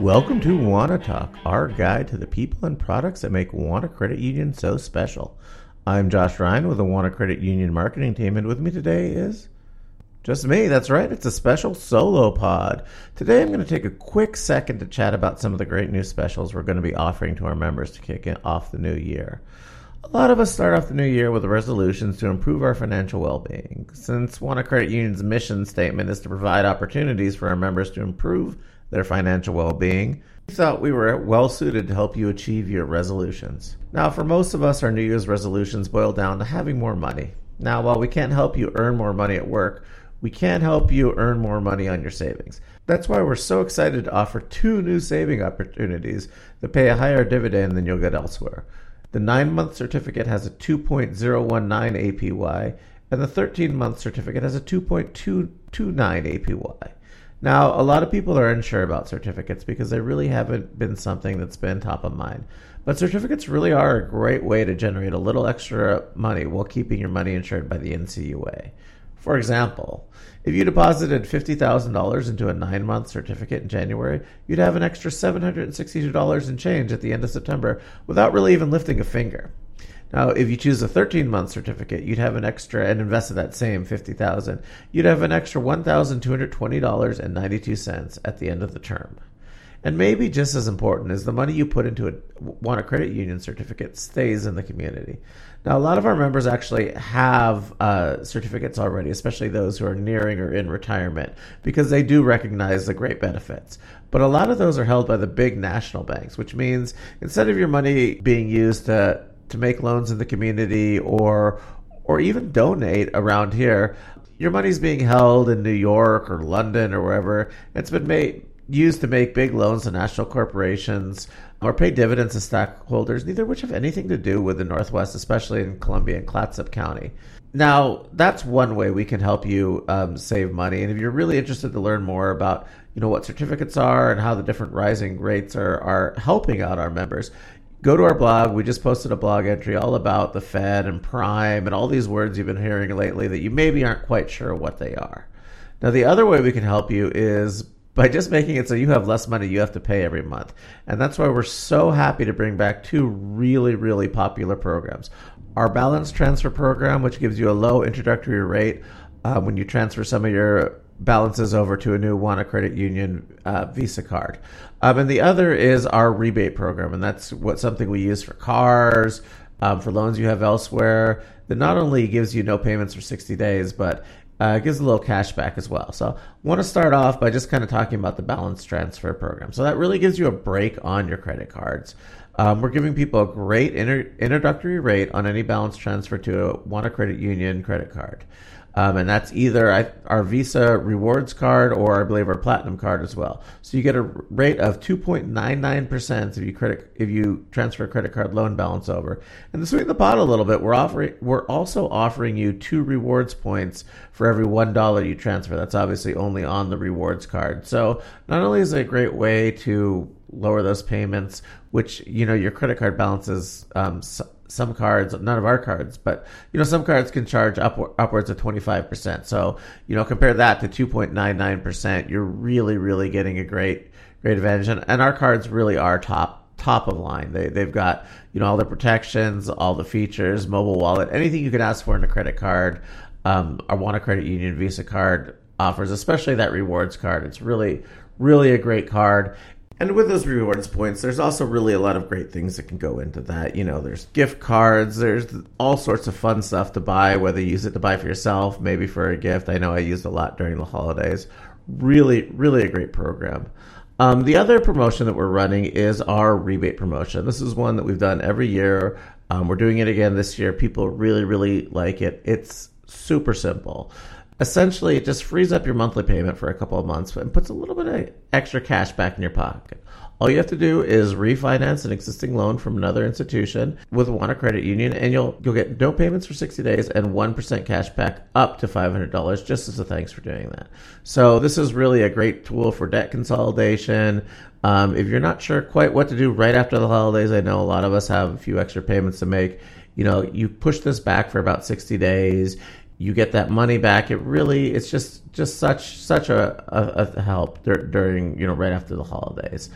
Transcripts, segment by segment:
Welcome to Wauna Talk, our guide to the people and products that make Wauna Credit Union so special. I'm Josh Ryan with the Wauna Credit Union marketing team, and with me today is just me. That's right. It's a special solo pod. Today, I'm going to take a quick second to chat about some of the great new specials we're going to be offering to our members to kick off the new year. A lot of us start off the new year with resolutions to improve our financial well being. Since Wauna Credit Union's mission statement is to provide opportunities for our members to improve their financial well being, we thought we were well suited to help you achieve your resolutions. Now, for most of us, our New Year's resolutions boil down to having more money. Now, while we can't help you earn more money at work, we can help you earn more money on your savings. That's why we're so excited to offer two new saving opportunities that pay a higher dividend than you'll get elsewhere. The 9 month certificate has a 2.019 APY, and the 13 month certificate has a 2.229 APY. Now, a lot of people are unsure about certificates because they really haven't been something that's been top of mind. But certificates really are a great way to generate a little extra money while keeping your money insured by the NCUA. For example, if you deposited $50,000 into a nine month certificate in January, you'd have an extra $762 in change at the end of September without really even lifting a finger. Now, if you choose a 13 month certificate, you'd have an extra and invested that same 50,000. You'd have an extra $1,220.92 at the end of the term. And maybe just as important is the money you put into a Wauna Credit Union certificate stays in the community. Now, a lot of our members actually have uh, certificates already, especially those who are nearing or in retirement, because they do recognize the great benefits. But a lot of those are held by the big national banks, which means instead of your money being used to to make loans in the community or or even donate around here, your money's being held in New York or London or wherever. It's been made used to make big loans to national corporations or pay dividends to stockholders, neither of which have anything to do with the Northwest, especially in Columbia and Clatsop County. Now, that's one way we can help you um, save money. And if you're really interested to learn more about, you know, what certificates are and how the different rising rates are, are helping out our members, go to our blog. We just posted a blog entry all about the Fed and Prime and all these words you've been hearing lately that you maybe aren't quite sure what they are. Now, the other way we can help you is by just making it so you have less money you have to pay every month. And that's why we're so happy to bring back two really, really popular programs. Our balance transfer program, which gives you a low introductory rate uh, when you transfer some of your balances over to a new Wauna Credit Union uh, Visa card. Um, and the other is our rebate program, and that's what something we use for cars, um, for loans you have elsewhere. That not only gives you no payments for 60 days, but uh, gives a little cash back as well. So, I want to start off by just kind of talking about the balance transfer program. So, that really gives you a break on your credit cards. Um, we're giving people a great inter- introductory rate on any balance transfer to a Wauna Credit Union credit card. Um, and that's either our Visa rewards card or I believe our Platinum card as well. So you get a rate of 2.99% if you credit if you transfer credit card loan balance over. And to sweeten the pot a little bit, we're offering we're also offering you two rewards points for every one dollar you transfer. That's obviously only on the rewards card. So not only is it a great way to lower those payments, which you know your credit card balances. Um, some cards, none of our cards, but you know some cards can charge upward, upwards of twenty five percent. So you know compare that to two point nine nine percent. You're really really getting a great great advantage, and, and our cards really are top top of line. They they've got you know all the protections, all the features, mobile wallet, anything you could ask for in a credit card. Um, our Wauna Credit Union Visa card offers, especially that rewards card. It's really really a great card and with those rewards points, there's also really a lot of great things that can go into that. You know, there's gift cards, there's all sorts of fun stuff to buy, whether you use it to buy for yourself, maybe for a gift. I know I used a lot during the holidays. Really, really a great program. Um, the other promotion that we're running is our rebate promotion. This is one that we've done every year. Um, we're doing it again this year. People really, really like it. It's super simple essentially it just frees up your monthly payment for a couple of months and puts a little bit of extra cash back in your pocket. All you have to do is refinance an existing loan from another institution with Wauna Credit Union, and you'll you'll get no payments for 60 days and 1% cash back up to $500 just as a thanks for doing that. So this is really a great tool for debt consolidation. Um, if you're not sure quite what to do right after the holidays, I know a lot of us have a few extra payments to make. You know, you push this back for about 60 days you get that money back. It really, it's just just such such a, a, a help dur- during you know right after the holidays.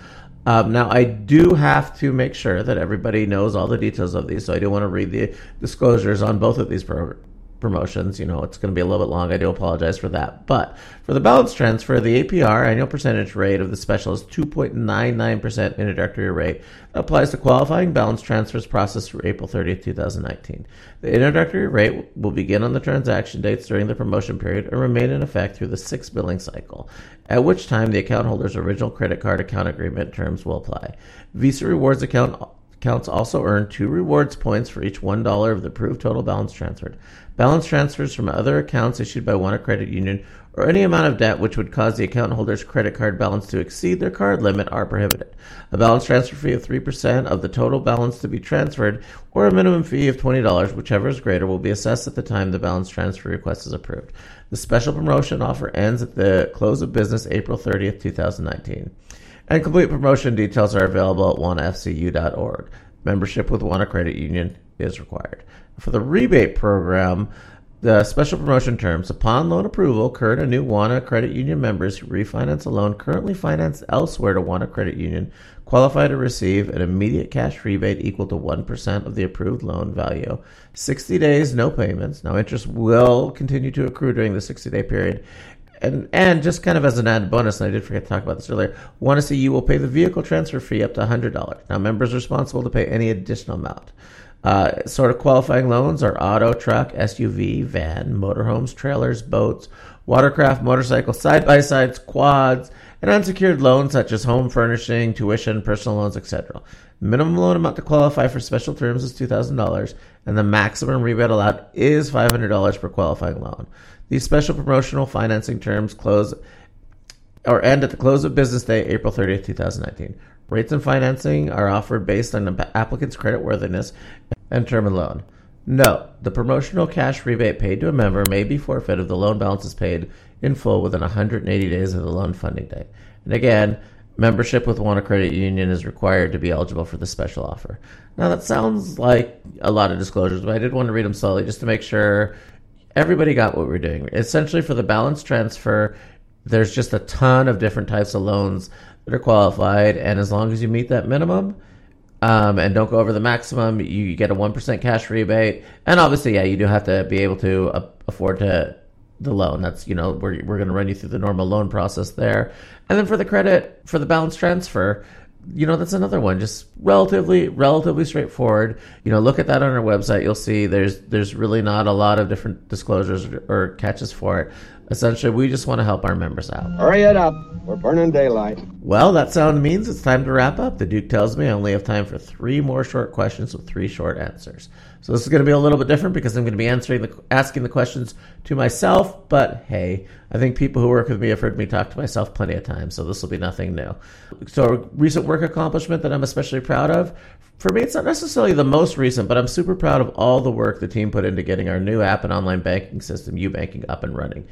Um, now, I do have to make sure that everybody knows all the details of these, so I do want to read the disclosures on both of these programs promotions. You know, it's going to be a little bit long. I do apologize for that. But for the balance transfer, the APR annual percentage rate of the special is 2.99% introductory rate. Applies to qualifying balance transfers processed through April 30th, 2019. The introductory rate will begin on the transaction dates during the promotion period and remain in effect through the sixth billing cycle, at which time the account holder's original credit card account agreement terms will apply. Visa Rewards account accounts also earn two rewards points for each $1 of the approved total balance transferred. Balance transfers from other accounts issued by Wauna credit union or any amount of debt which would cause the account holder's credit card balance to exceed their card limit are prohibited. A balance transfer fee of 3% of the total balance to be transferred or a minimum fee of $20, whichever is greater, will be assessed at the time the balance transfer request is approved. The special promotion offer ends at the close of business April 30th, 2019. And complete promotion details are available at waunafcu.org. Membership with Wauna Credit Union is required. For the rebate program, the special promotion terms upon loan approval, current and new Wauna Credit Union members who refinance a loan currently financed elsewhere to Wauna Credit Union qualify to receive an immediate cash rebate equal to 1% of the approved loan value. 60 days, no payments. Now, interest will continue to accrue during the 60 day period. And, and just kind of as an added bonus, and I did forget to talk about this earlier, Wauna CU will pay the vehicle transfer fee up to $100. Now, members responsible to pay any additional amount. Uh, sort of qualifying loans are auto, truck, SUV, van, motorhomes, trailers, boats, watercraft, motorcycles, side by sides, quads, and unsecured loans such as home furnishing, tuition, personal loans, etc. Minimum loan amount to qualify for special terms is $2,000, and the maximum rebate allowed is $500 per qualifying loan. These special promotional financing terms close or end at the close of business day, April 30th, 2019. Rates and financing are offered based on the applicant's creditworthiness and term and loan. Note, the promotional cash rebate paid to a member may be forfeited if the loan balance is paid in full within 180 days of the loan funding date. And again, membership with Wauna Credit Union is required to be eligible for the special offer. Now, that sounds like a lot of disclosures, but I did want to read them slowly just to make sure everybody got what we're doing. Essentially, for the balance transfer, there's just a ton of different types of loans that are qualified, and as long as you meet that minimum um, and don't go over the maximum, you get a one percent cash rebate. And obviously, yeah, you do have to be able to uh, afford to the loan. That's you know we're we're going to run you through the normal loan process there, and then for the credit for the balance transfer. You know that's another one, just relatively relatively straightforward. You know, look at that on our website. You'll see there's there's really not a lot of different disclosures or catches for it. Essentially, we just want to help our members out. Hurry it up. We're burning daylight. Well, that sound means it's time to wrap up. The Duke tells me I only have time for three more short questions with three short answers. So this is going to be a little bit different because I'm going to be answering the asking the questions to myself. But hey, I think people who work with me have heard me talk to myself plenty of times, so this will be nothing new. So, a recent work accomplishment that I'm especially proud of. For me, it's not necessarily the most recent, but I'm super proud of all the work the team put into getting our new app and online banking system, UBanking, up and running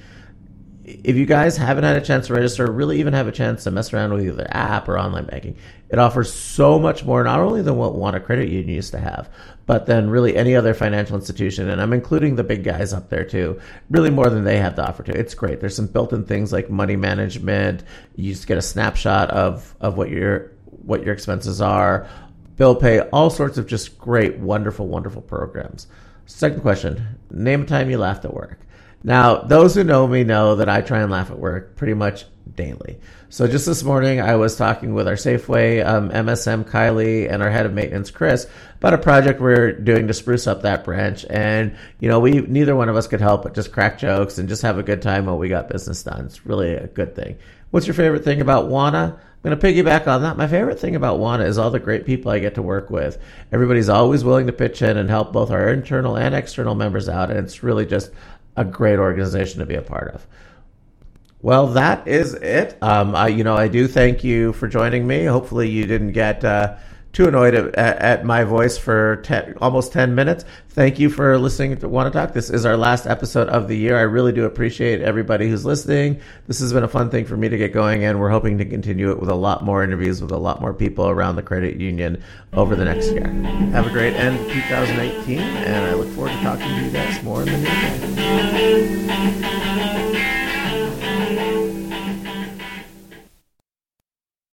if you guys haven't had a chance to register, really even have a chance to mess around with either app or online banking, it offers so much more, not only than what Wauna Credit Union used to have, but then really any other financial institution. And I'm including the big guys up there too, really more than they have to offer to. It's great. There's some built in things like money management. You just get a snapshot of, of what your, what your expenses are, bill pay, all sorts of just great, wonderful, wonderful programs. Second question Name a time you laughed at work. Now, those who know me know that I try and laugh at work pretty much daily. So just this morning, I was talking with our Safeway um, MSM Kylie and our head of maintenance Chris about a project we're doing to spruce up that branch. And you know, we neither one of us could help but just crack jokes and just have a good time while we got business done. It's really a good thing. What's your favorite thing about Wauna? I'm going to piggyback on that. My favorite thing about Wauna is all the great people I get to work with. Everybody's always willing to pitch in and help both our internal and external members out, and it's really just a great organization to be a part of. Well, that is it. Um, I, you know, I do thank you for joining me. Hopefully, you didn't get uh, too annoyed at, at my voice for ten, almost 10 minutes. Thank you for listening to Wauna Talk. This is our last episode of the year. I really do appreciate everybody who's listening. This has been a fun thing for me to get going, and we're hoping to continue it with a lot more interviews with a lot more people around the credit union over the next year. Have a great end of 2018, and I look forward to talking to you guys more in the new year.